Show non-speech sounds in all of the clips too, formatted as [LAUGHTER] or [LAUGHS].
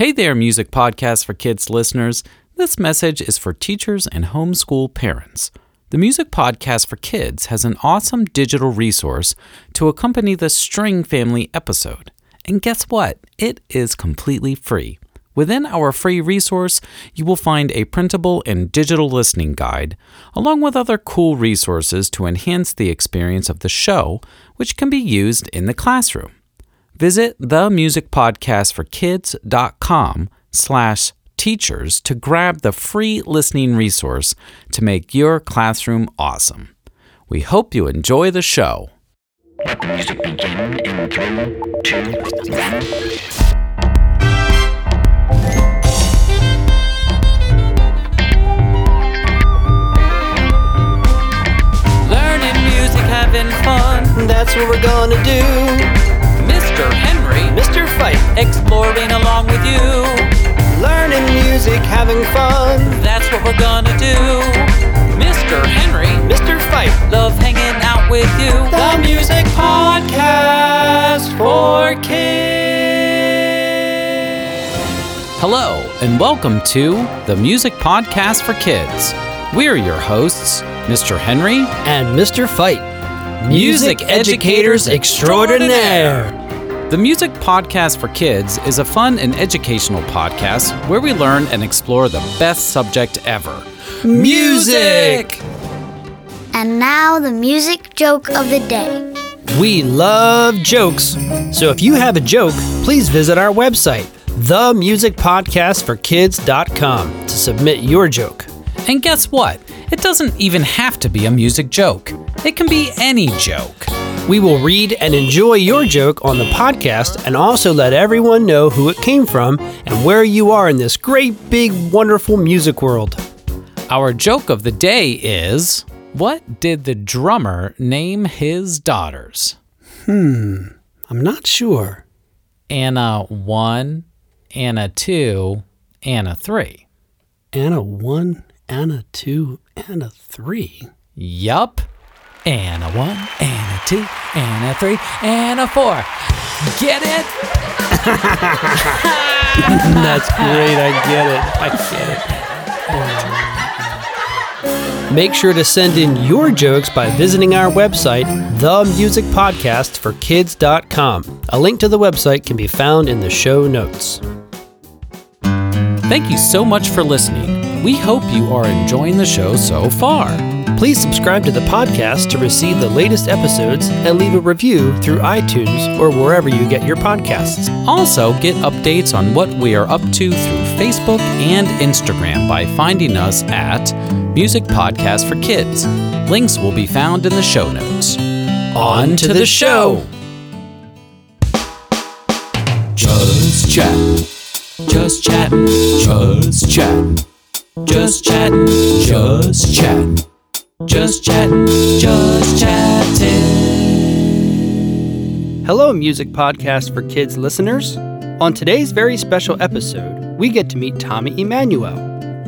Hey there, Music Podcast for Kids listeners. This message is for teachers and homeschool parents. The Music Podcast for Kids has an awesome digital resource to accompany the String Family episode. And guess what? It is completely free. Within our free resource, you will find a printable and digital listening guide, along with other cool resources to enhance the experience of the show, which can be used in the classroom. Visit themusicpodcastforkids.com slash teachers to grab the free listening resource to make your classroom awesome. We hope you enjoy the show. Let the music begin in three, two, one. Learning music, having fun. That's what we're gonna do. Mr. Henry Mr. Fite, exploring along with you. learning music, having fun. That's what we're gonna do. Mr. Henry, Mr. Fite, love hanging out with you. the music podcast for kids. Hello, and welcome to the Music Podcast for Kids. We're your hosts, Mr. Henry, and Mr. Fite, Music educators extraordinaire. The Music Podcast for Kids is a fun and educational podcast where we learn and explore the best subject ever music. And now the music joke of the day. We love jokes. So if you have a joke, please visit our website, themusicpodcastforkids.com, to submit your joke. And guess what? It doesn't even have to be a music joke, it can be any joke. We will read and enjoy your joke on the podcast and also let everyone know who it came from and where you are in this great, big, wonderful music world. Our joke of the day is What did the drummer name his daughters? Hmm, I'm not sure. Anna 1, Anna 2, Anna 3. Anna 1, Anna 2, Anna 3. Yup. Anna 1, and a 2, and a 3, and a 4. Get it? [LAUGHS] That's great. I get it. I get it. Make sure to send in your jokes by visiting our website, themusicpodcastforkids.com. A link to the website can be found in the show notes. Thank you so much for listening. We hope you are enjoying the show so far. Please subscribe to the podcast to receive the latest episodes and leave a review through iTunes or wherever you get your podcasts. Also, get updates on what we are up to through Facebook and Instagram by finding us at Music Podcast for Kids. Links will be found in the show notes. On to the show! Just chat. Just chatting. Just chatting. Just chatting. Just chatting. Just chatting. Just chatting. Hello, Music Podcast for Kids listeners. On today's very special episode, we get to meet Tommy Emmanuel.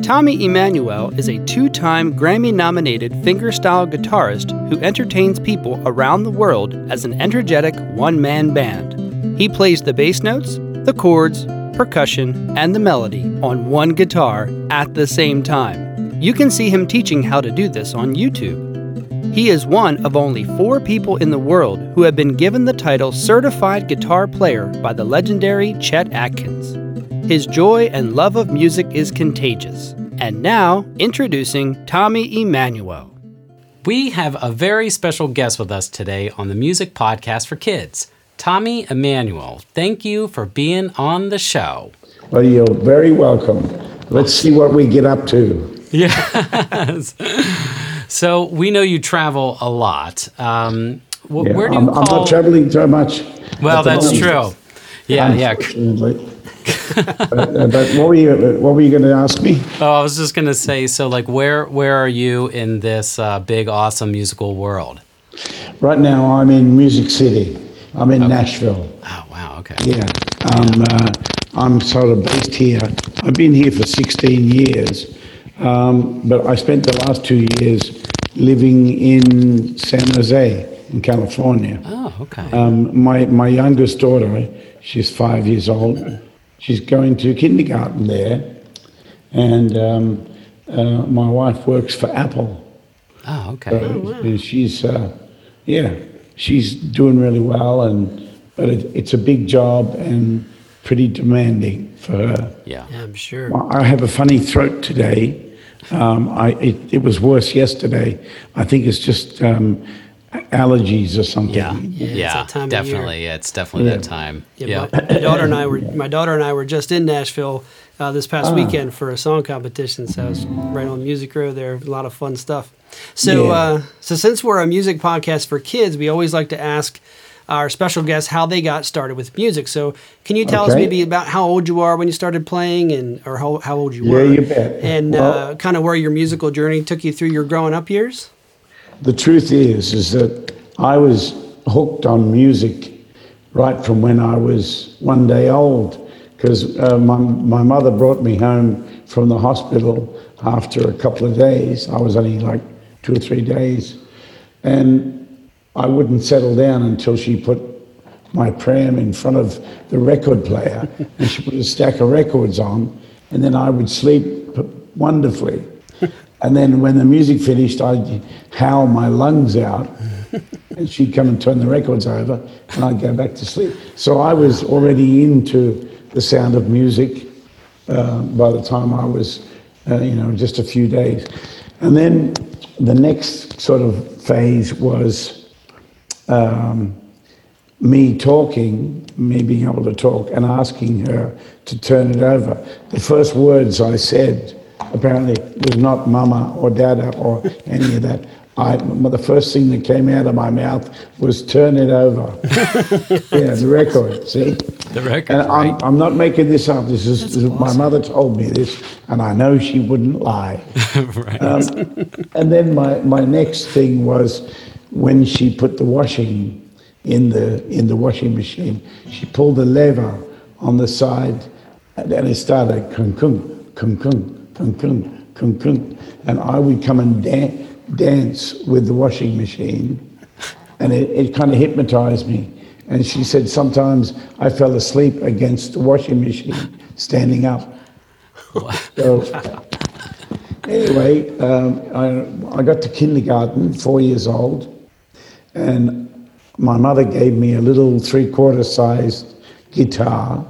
Tommy Emmanuel is a two time Grammy nominated fingerstyle guitarist who entertains people around the world as an energetic one man band. He plays the bass notes, the chords, percussion, and the melody on one guitar at the same time. You can see him teaching how to do this on YouTube. He is one of only four people in the world who have been given the title Certified Guitar Player by the legendary Chet Atkins. His joy and love of music is contagious. And now, introducing Tommy Emmanuel. We have a very special guest with us today on the Music Podcast for Kids. Tommy Emmanuel, thank you for being on the show. Well, you're very welcome. Let's see what we get up to. Yes. [LAUGHS] so we know you travel a lot. Um, wh- Yeah, where do you I'm, I'm not traveling so much. well, that's moment, true. Yeah, yeah. but, [LAUGHS] uh, but what were you what were you going to ask me? Oh, I was just gonna say. So, like, where where are you in this uh, big, awesome musical world? Right now, I'm in Music City. I'm in Nashville. Oh, wow. Okay. Yeah, um, uh, I'm sort of based here. I've been here for 16 years, um, but I spent the last two years living in San Jose, in California. Oh, okay. Um, my my youngest daughter, she's five years old. she's going to kindergarten there, and um, uh, my wife works for Apple. Oh, okay. So she's, uh, yeah, she's doing really well, and but it, it's a big job and pretty demanding for her. yeah. Yeah, I'm sure. Well, I have a funny throat today. Um, I, it, it was worse yesterday. I think it's just um, allergies or something. Yeah. it's Yeah. that time of year. definitely. Yeah, it's definitely Yeah. that time. Yeah, Yeah. My, my daughter and I were my daughter and I were just in Nashville uh, this past weekend for a song competition. So I was right on Music Row there. A lot of fun stuff. So Yeah. uh, so since we're a music podcast for kids, we always like to ask our special guests how they got started with music. So can you tell us maybe about how old you are when you started playing, and or how, how old you Yeah, were? you bet. And uh, kind of where your musical journey took you through your growing up years. The truth is, is that I was hooked on music right from when I was one day old, because uh, my, my mother brought me home from the hospital after a couple of days. I was only like two or three days, and I wouldn't settle down until she put my pram in front of the record player, and she put a stack of records on, and then I would sleep wonderfully. And then when the music finished, I'd howl my lungs out, and she'd come and turn the records over, and I'd go back to sleep. So I was already into the sound of music uh, by the time I was, uh, you know, just a few days. And then the next sort of phase was um, me talking, me being able to talk, and asking her to turn it over. The first words I said apparently was not mama or dada or any of that. I, the first thing that came out of my mouth was turn it over. [LAUGHS] yeah, the record, see? The record, And I'm, right? I'm not making this up. This is, this is- my mother told me this, and I know she wouldn't lie. [LAUGHS] right. Um, and then my, my next thing was when she put the washing in the in the washing machine. She pulled the lever on the side, and then it started kung kung kung kung kung kung kung kung, and I would come and dan- dance with the washing machine, and it, it kind of hypnotized me. And she said sometimes I fell asleep against the washing machine standing up. [LAUGHS] So anyway, um, I, I got to kindergarten, four years old, and my mother gave me a little three-quarter sized guitar,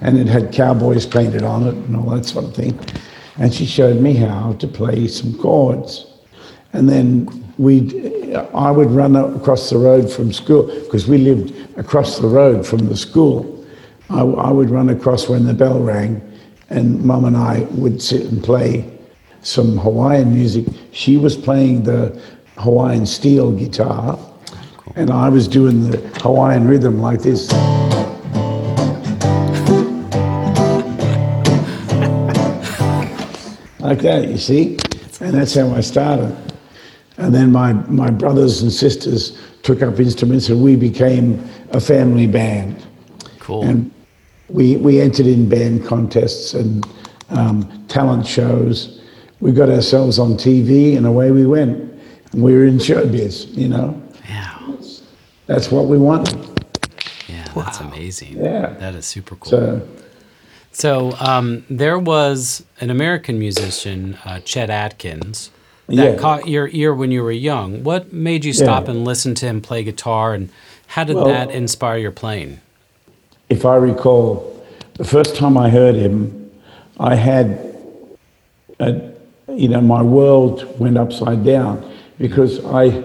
and it had cowboys painted on it and all that sort of thing. And she showed me how to play some chords. And then we, I would run across the road from school because we lived across the road from the school. I, I would run across when the bell rang, and Mum and I would sit and play some Hawaiian music. She was playing the Hawaiian steel guitar, and I was doing the Hawaiian rhythm like this. like that, you see? And that's how I started. And then my, my brothers and sisters took up instruments, and we became a family band. Cool. And we, we entered in band contests and um, talent shows. We got ourselves on TV, and away we went. And we were in showbiz, you know? Yeah. That's what we wanted. Yeah. That's amazing. Yeah. That is super cool. So, So um, there was an American musician, uh, Chet Atkins, that Yeah. caught your ear when you were young. What made you stop Yeah. and listen to him play guitar, and how did Well- that inspire your playing? if I recall, the first time I heard him, I had, a, you know, my world went upside down because I,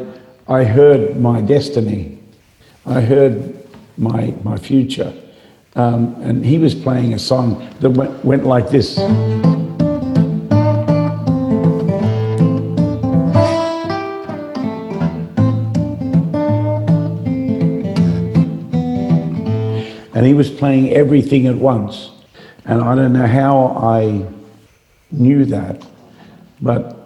I heard my destiny, I heard my my future, um, and he was playing a song that went, went like this. and he was playing everything at once. And I don't know how I knew that, but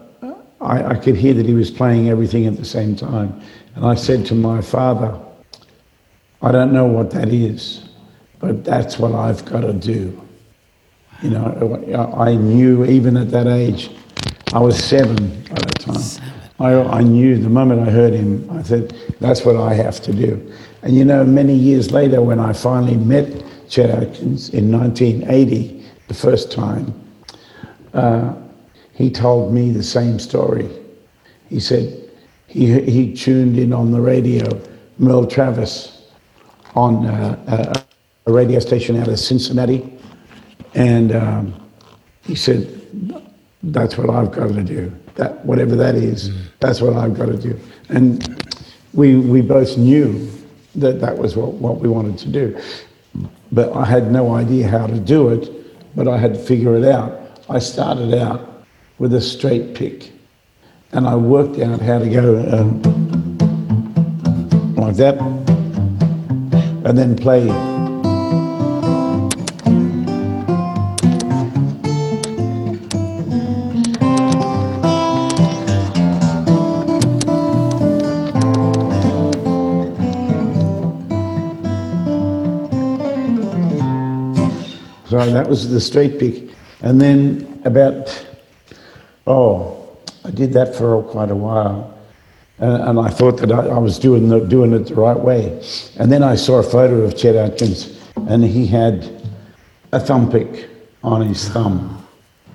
I, I could hear that he was playing everything at the same time. And I said to my father, I don't know what that is, but that's what I've got to do. You know, I knew even at that age, I was seven by that time. I, I knew the moment I heard him, I said, that's what I have to do. And you know, many years later, when I finally met Chet Atkins in 1980, the first time, uh, he told me the same story. He said he, he tuned in on the radio, Merle Travis, on uh, a, a radio station out of Cincinnati, and um, he said, "That's what I've got to do. That whatever that is, that's what I've got to do." And we we both knew that that was what, what we wanted to do, but I had no idea how to do it. But I had to figure it out. I started out with a straight pick, and I worked out how to go um, like that, and then play. So that was the straight pick. And then about, oh, I did that for quite a while. And, and I thought that I, I was doing, the, doing it the right way. And then I saw a photo of Chet Atkins, and he had a thumb pick on his thumb.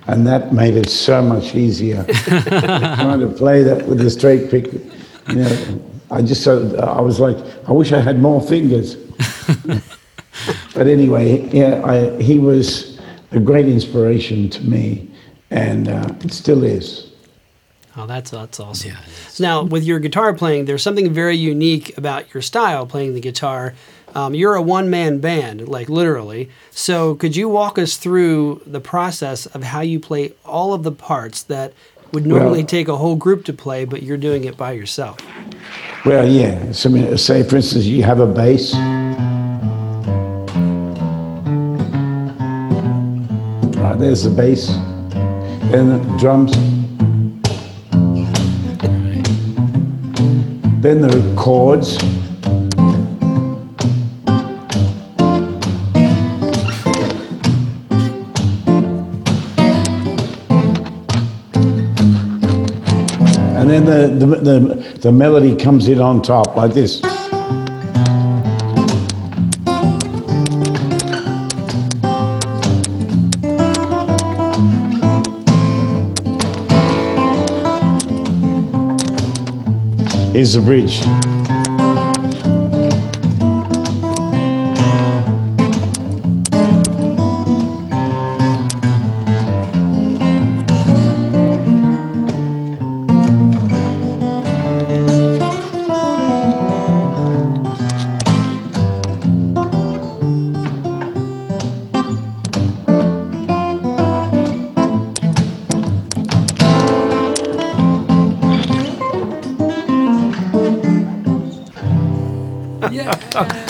And that made it so much easier [LAUGHS] trying to play that with the straight pick. You know, I just, I was like, I wish I had more fingers. [LAUGHS] But anyway, yeah, I, he was a great inspiration to me, and uh, it still is. Oh, that's that's awesome. Yeah, Now, with your guitar playing, there's something very unique about your style playing the guitar. Um, you're a one man band, like literally. So, could you walk us through the process of how you play all of the parts that would normally Well- take a whole group to play, but you're doing it by yourself? Well, yeah. So, I mean, say, for instance, you have a bass. Right, there's the bass. Then the drums. Then the chords. And then the, the, the, the melody comes in on top like this. Here's the bridge.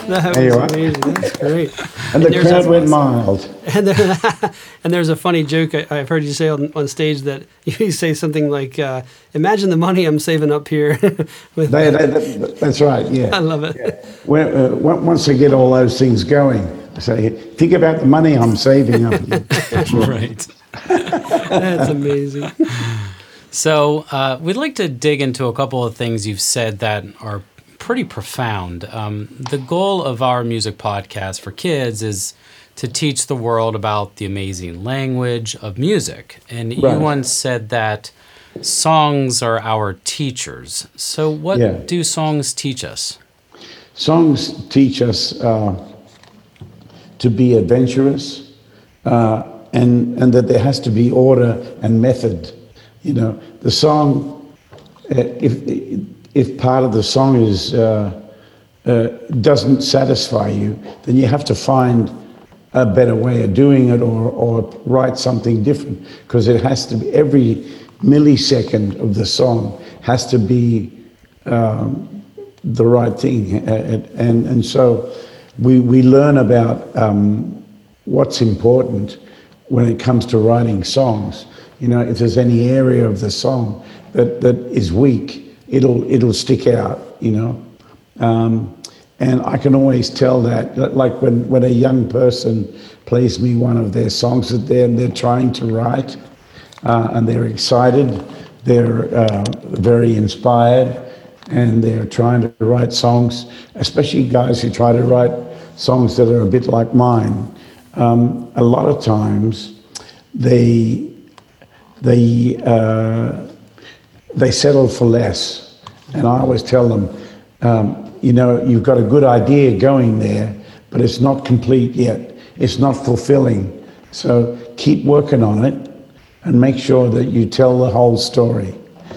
[LAUGHS] That There you was are. amazing. That's great. And the there's crowd a- went mild. [LAUGHS] And, there, [LAUGHS] and there's a funny joke I, I've heard you say on, on stage that you say something like, uh, "Imagine the money I'm saving up here." with, They, they, that- that's right, yeah. I love it. When, uh, on- once I get all those things going, I say, think about the money I'm saving up here. right. That's amazing. So, uh, we'd like to dig into a couple of things you've said that are pretty profound. Um, the goal of our music podcast for kids is to teach the world about the amazing language of music. And you once said that songs are our teachers. So, what Yeah. do songs teach us? Songs teach us uh, to be adventurous uh, and, and that there has to be order and method. You know, the song, uh, if, if part of the song is, uh, uh, doesn't satisfy you, then you have to find a better way of doing it or, or write something different because it has to be every millisecond of the song has to be um, the right thing. And, and so we, we learn about um, what's important when it comes to writing songs. You know, if there's any area of the song that, that is weak, it'll, it'll stick out, you know. Um, and I can always tell that, like when, when a young person plays me one of their songs that they're, they're trying to write uh, and they're excited, they're uh, very inspired, and they're trying to write songs, especially guys who try to write songs that are a bit like mine, um, a lot of times they they uh, they settle for less, and I always tell them, um, you know, you've got a good idea going there, but it's not complete yet. It's not fulfilling. So keep working on it, and make sure that you tell the whole story,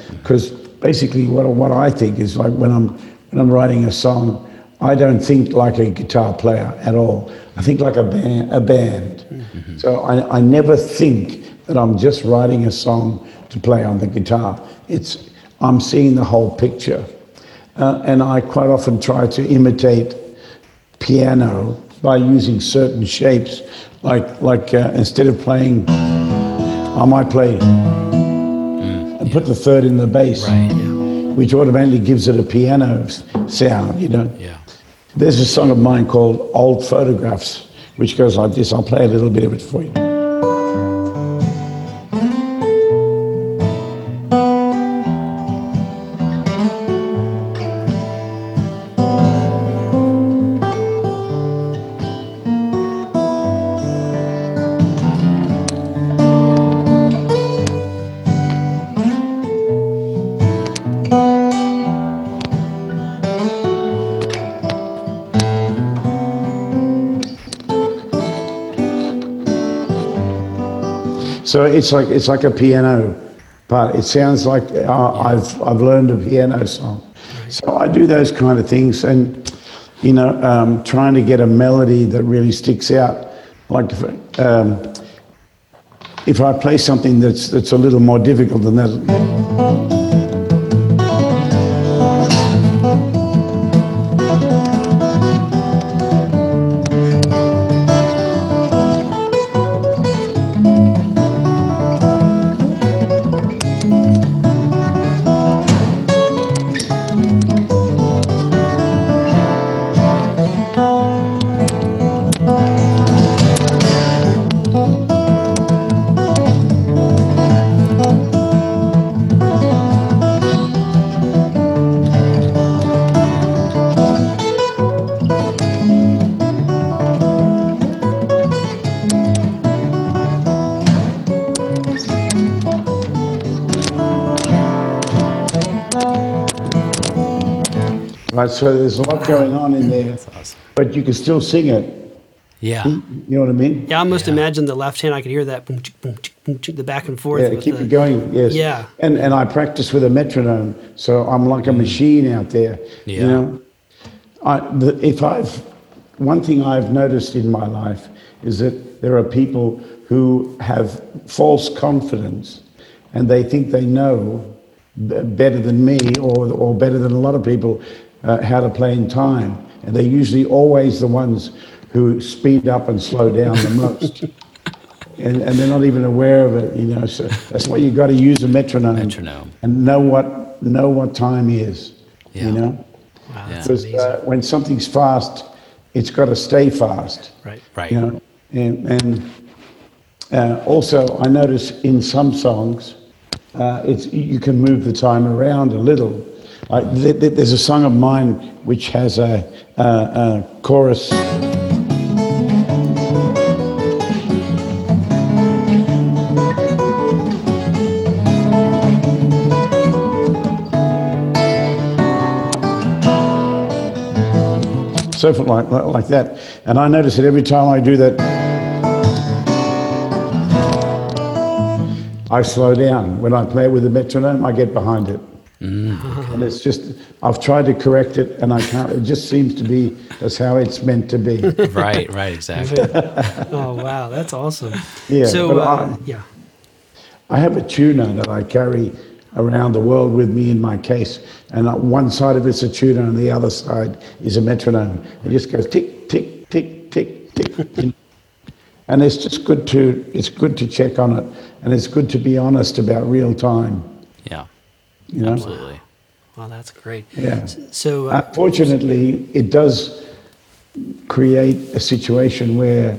because basically what what I think is like when I'm when I'm writing a song. I don't think like a guitar player at all. I think like a band. A band. So I, I never think that I'm just writing a song to play on the guitar. It's I'm seeing the whole picture, uh, and I quite often try to imitate piano by using certain shapes. Like like uh, instead of playing, I might play and put the third in the bass, Right. which automatically gives it a piano sound. You know. Yeah. There's a song of mine called Old Photographs, which goes like this. I'll play a little bit of it for you. So it's like it's like a piano part. It sounds like uh, I've I've learned a piano song. So I do those kind of things, and you know, um, trying to get a melody that really sticks out. Like if, um, if I play something that's that's a little more difficult than that. So there's a lot going on in there, but you can still sing it. Yeah. You know what I mean? Yeah, I almost imagine the left hand. I could hear that boom, chick, boom, chick, boom, chick, the back and forth. Yeah, keep the- it going. Yes. Yeah. And and I practice with a metronome, so I'm like a mm. machine out there. Yeah. You know, I, the, if I've one thing I've noticed in my life is that there are people who have false confidence, and they think they know better than me or or better than a lot of people uh, how to play in time, and they're usually always the ones who speed up and slow down the most [LAUGHS] and, and they're not even aware of it, you know. So that's why you've got to use a metronome, Metronome. and know what know what time is, Yeah. you know. Wow, Because uh, when something's fast, it's got to stay fast, right. Right. you know. And, and uh, also, I notice in some songs, uh, it's you can move the time around a little. Like th- th- there's a song of mine which has a, a, a chorus. so like, like that. And I notice that every time I do that, I slow down. When I play with the metronome, I get behind it. And it's just, I've tried to correct it and I can't, it just seems to be, that's how it's meant to be. Right, right, exactly. [LAUGHS] Oh wow, that's awesome. Yeah, So uh, I- yeah. I have a tuner that I carry around the world with me in my case, and uh, one side of it's a tuner and the other side is a metronome. It just goes tick, tick, tick, tick, tick. and it's just good to it's good to check on it, and it's good to be honest about real time. Yeah. You know. Absolutely. Wow, that's great. Yeah. So uh, Unfortunately, it does create a situation where,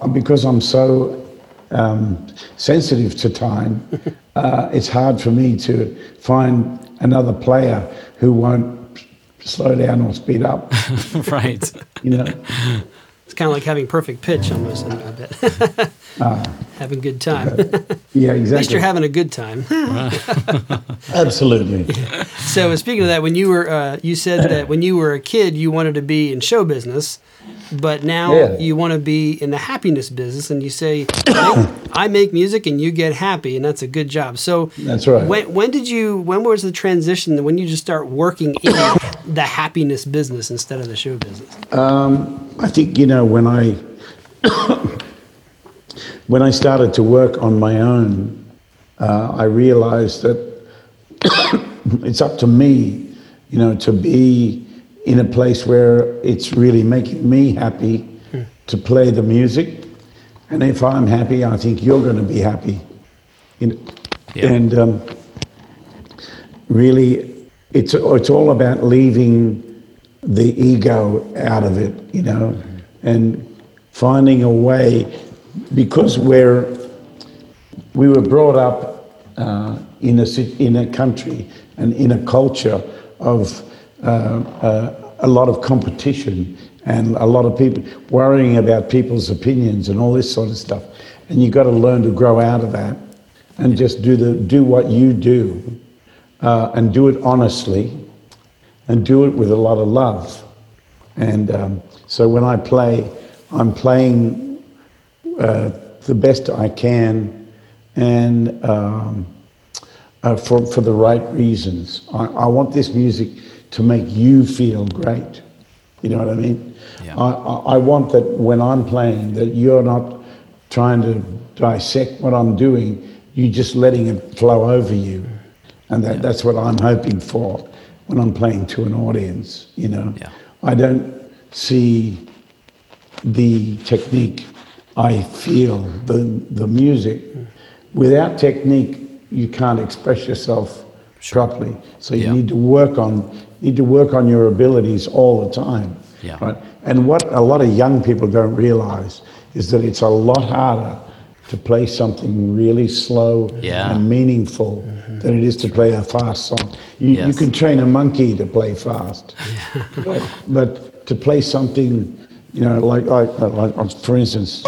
uh, because I'm so um, sensitive to time, [LAUGHS] uh, it's hard for me to find another player who won't slow down or speed up. [LAUGHS] right. You know, [LAUGHS] kind of like having perfect pitch almost, I bet. [LAUGHS] [LAUGHS] having a good time. yeah, exactly. At least you're having a good time. Absolutely. [LAUGHS] so speaking of that, when you were, uh, you said that when you were a kid, you wanted to be in show business, but now Yeah. you want to be in the happiness business, and you say, I make music and you get happy, and that's a good job. So That's right. When, when did you? When was the transition? When you just start working in the happiness business instead of the show business? I think you know when I [COUGHS] when I started to work on my own, uh, I realized that [COUGHS] it's up to me, you know, to be in a place where it's really making me happy to play the music, and if I'm happy, I think you're going to be happy. You know? Yeah. And um, really, it's it's all about leaving the ego out of it, you know, and finding a way because we're we were brought up uh, in a in a country and in a culture of uh, uh, a lot of competition and a lot of people worrying about people's opinions and all this sort of stuff, and you've got to learn to grow out of that and just do the do what you do uh, and do it honestly and do it with a lot of love. And um, so when I play, I'm playing uh, the best I can and um, uh, for, for the right reasons. I, I want this music to make you feel great. You know what I mean? Yeah. I, I, I want that when I'm playing, that you're not trying to dissect what I'm doing, you're just letting it flow over you. And that, that's what I'm hoping for when I'm playing to an audience, you know. Yeah. I don't see the technique. I feel the, the music. Without technique, you can't express yourself properly. So you Yeah. need to work on need to work on your abilities all the time. Yeah. Right. And what a lot of young people don't realize is that it's a lot harder to play something really slow Yeah. and meaningful than it is to play a fast song. You, you can train a monkey to play fast, but, [LAUGHS] but to play something, you know, like, like, like uh, for instance,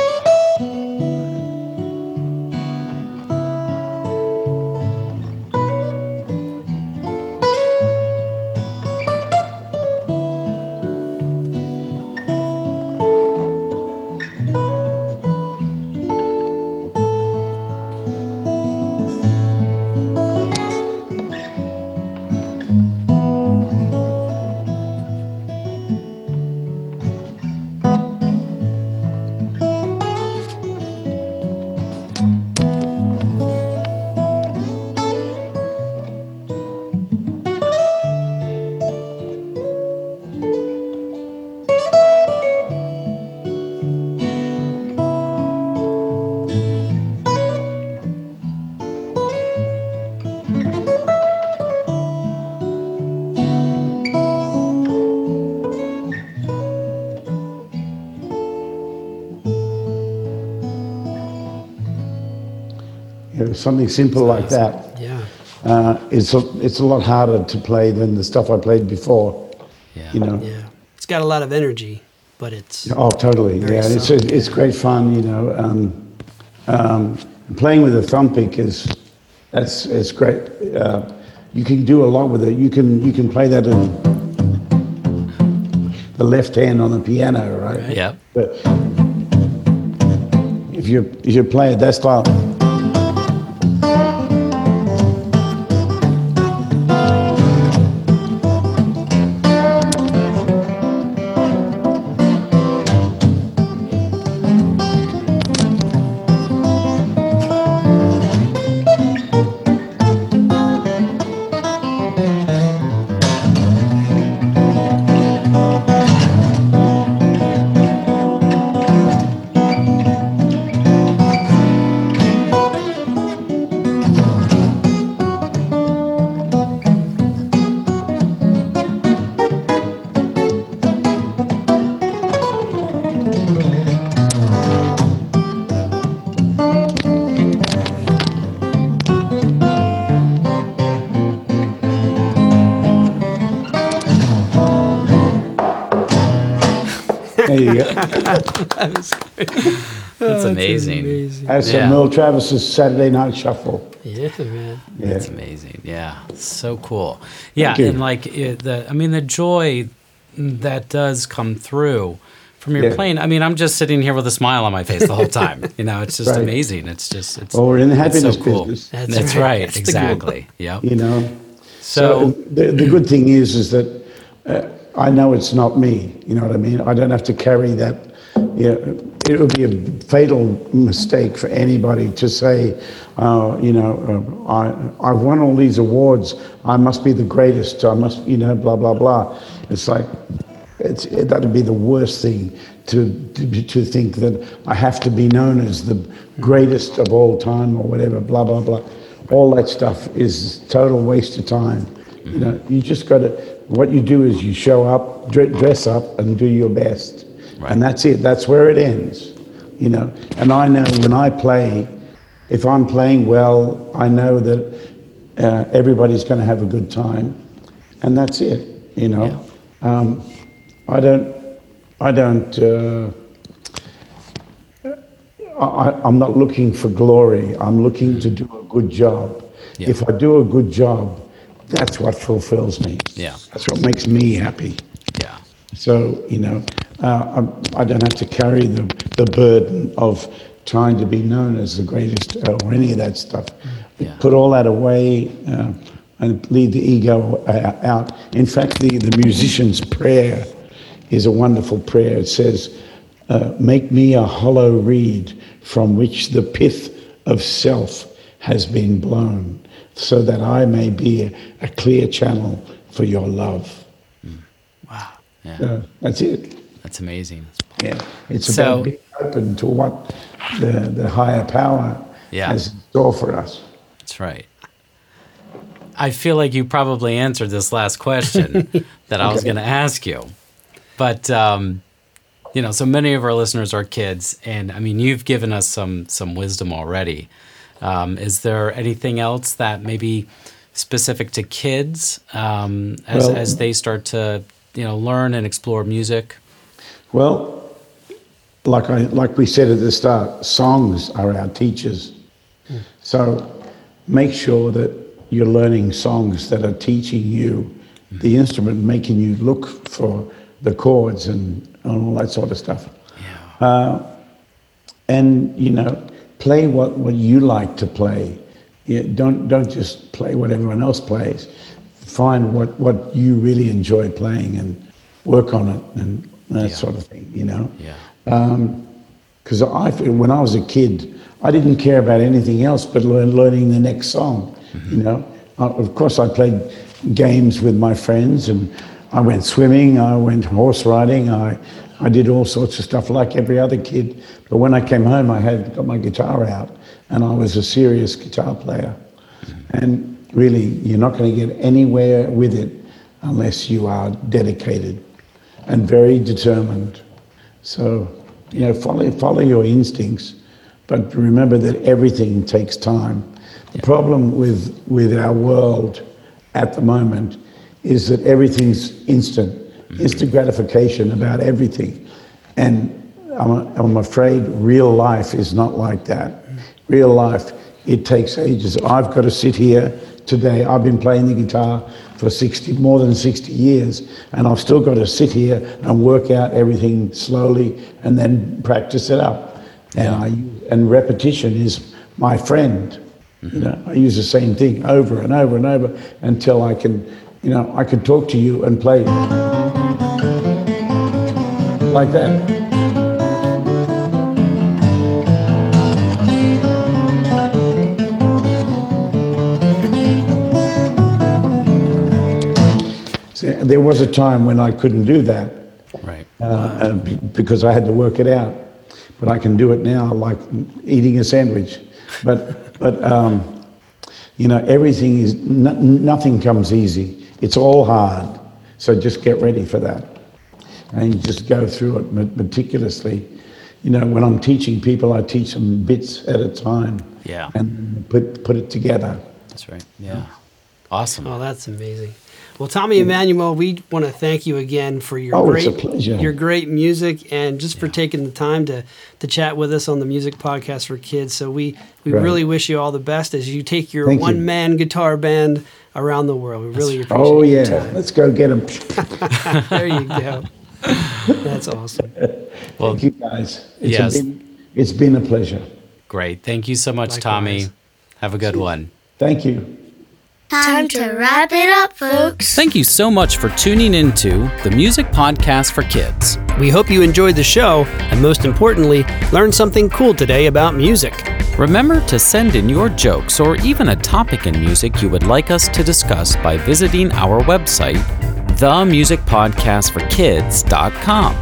you something simple like that. Yeah. Uh, it's, a, it's a lot harder to play than the stuff I played before. Yeah. You know. Yeah. It's got a lot of energy, but it's Oh, totally. Very yeah, it's subtle. it's great fun. You know, um, um, playing with a thumb pick is that's it's great. Uh, you can do a lot with it. You can you can play that in the left hand on the piano, right? Yeah. But if you if you play it that style. [LAUGHS] That's amazing. That's Yeah. Merle Travis's Saturday Night Shuffle. Yeah, man. Yeah. That's amazing. Yeah, so cool. Yeah, you. and like it, the, I mean, the joy that does come through from your Yeah. playing. I mean, I'm just sitting here with a smile on my face the whole time. You know, it's just Right. amazing. It's just, it's, Well, we're in the it's happiness so cool. business. That's, That's right. right. That's exactly. Yeah. [LAUGHS] You know. So, the, the good thing is, is that uh, I know it's not me. You know what I mean? I don't have to carry that. Yeah, it would be a fatal mistake for anybody to say, uh, you know, uh, I I've won all these awards. I must be the greatest. I must, you know, blah blah blah. It's like. It's, it, that'd be the worst thing to, to to think that I have to be known as the greatest of all time or whatever. Blah blah blah. All that stuff is total waste of time. You know, you just got to. What you do is you show up, dress up, and do your best, Right. and that's it. That's where it ends. You know, and I know when I play, if I'm playing well, I know that uh, everybody's going to have a good time, and that's it. You know, um, I don't, I don't. Uh, I, I'm not looking for glory. I'm looking to do a good job. Yeah. If I do a good job, that's what fulfills me. Yeah. That's what makes me happy. yeah. So, you know, uh, I'm- I don't have to carry the, the burden of trying to be known as the greatest or any of that stuff. Yeah. Put all that away uh, and leave the ego uh, out. In fact, the, the musician's prayer is a wonderful prayer. It says, uh, Make me a hollow reed from which the pith of self has been blown, so that I may be a, a clear channel for your love. Wow. Yeah. Uh, that's it. That's amazing. Yeah, it's So- about being open to what the, the higher power Yeah. has in store for us. That's right. I feel like you probably answered this last question [LAUGHS] that I was going to ask you. But um, you know, so many of our listeners are kids, and I mean, you've given us some some wisdom already. Um, is there anything else that maybe specific to kids um, as Well- as they start to you know learn and explore music? Well, like I like we said at the start, songs are our teachers. So make sure that you're learning songs that are teaching you the instrument, making you look for the chords and, and all that sort of stuff. Yeah. and you know play what, what you like to play. Don't don't just play what everyone else plays. Find what, what you really enjoy playing and work on it and that Yeah. sort of thing you know? Yeah. because I when I was a kid I didn't care about anything else but learn, learning the next song you know? Uh, of course I played games with my friends and I went swimming I went horse riding I I did all sorts of stuff like every other kid but when I came home I had got my guitar out and I was a serious guitar player. And really you're not going to get anywhere with it unless you are dedicated and very determined. So, you know, follow, follow your instincts, but remember that everything takes time. The problem with, with our world at the moment is that everything's instant, instant gratification about everything. And I'm, I'm afraid real life is not like that. Real life, it takes ages. I've got to sit here today. I've been playing the guitar for 60, more than 60 years, and I've still got to sit here and work out everything slowly and then practice it up. And I and repetition is my friend. You know, I use the same thing over and over and over until I can, you know, I can talk to you and play like that. There was a time when I couldn't do that Right. uh, be- because I had to work it out. But I can do it now, like eating a sandwich. But, but um, you know, everything is, no, nothing comes easy. It's all hard. So just get ready for that. And you just go through it meticulously. You know, when I'm teaching people, I teach them bits at a time. Yeah. And put, put it together. That's right. Yeah. Awesome. Oh, that's amazing. Well, Tommy Emmanuel, we want to thank you again for your Oh, great, it's a pleasure. your great music, and just for taking the time to to chat with us on the music podcast for kids. So we we Right. really wish you all the best as you take your Thank you. one man guitar band around the world. We really appreciate it. Oh your yeah, time. let's go get them. [LAUGHS] There you go. That's awesome. Well, Thank you guys. It's Yes. been, it's been a pleasure. great. Thank you so much, Likewise. Tommy. Have a good one. Thank you. Time to wrap it up, folks. Thank you so much for tuning into the Music Podcast for Kids. We hope you enjoyed the show, and most importantly, learned something cool today about music. Remember to send in your jokes or even a topic in music you would like us to discuss by visiting our website, themusicpodcastforkids.com.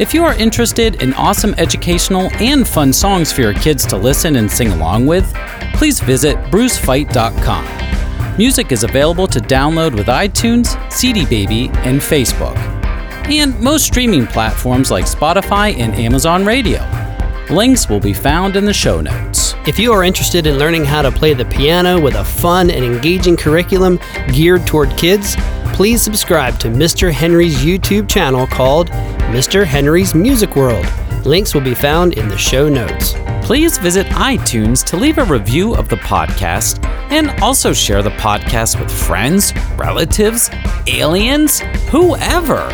If you are interested in awesome educational and fun songs for your kids to listen and sing along with, please visit brucefite.com. Music is available to download with iTunes, CD Baby, and Facebook, and most streaming platforms like Spotify and Amazon Radio. Links will be found in the show notes. If you are interested in learning how to play the piano with a fun and engaging curriculum geared toward kids, please subscribe to Mr. Henry's YouTube channel called Mr. Henry's Music World. Links will be found in the show notes. Please visit iTunes to leave a review of the podcast and also share the podcast with friends, relatives, aliens, whoever.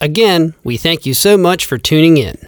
Again, we thank you so much for tuning in.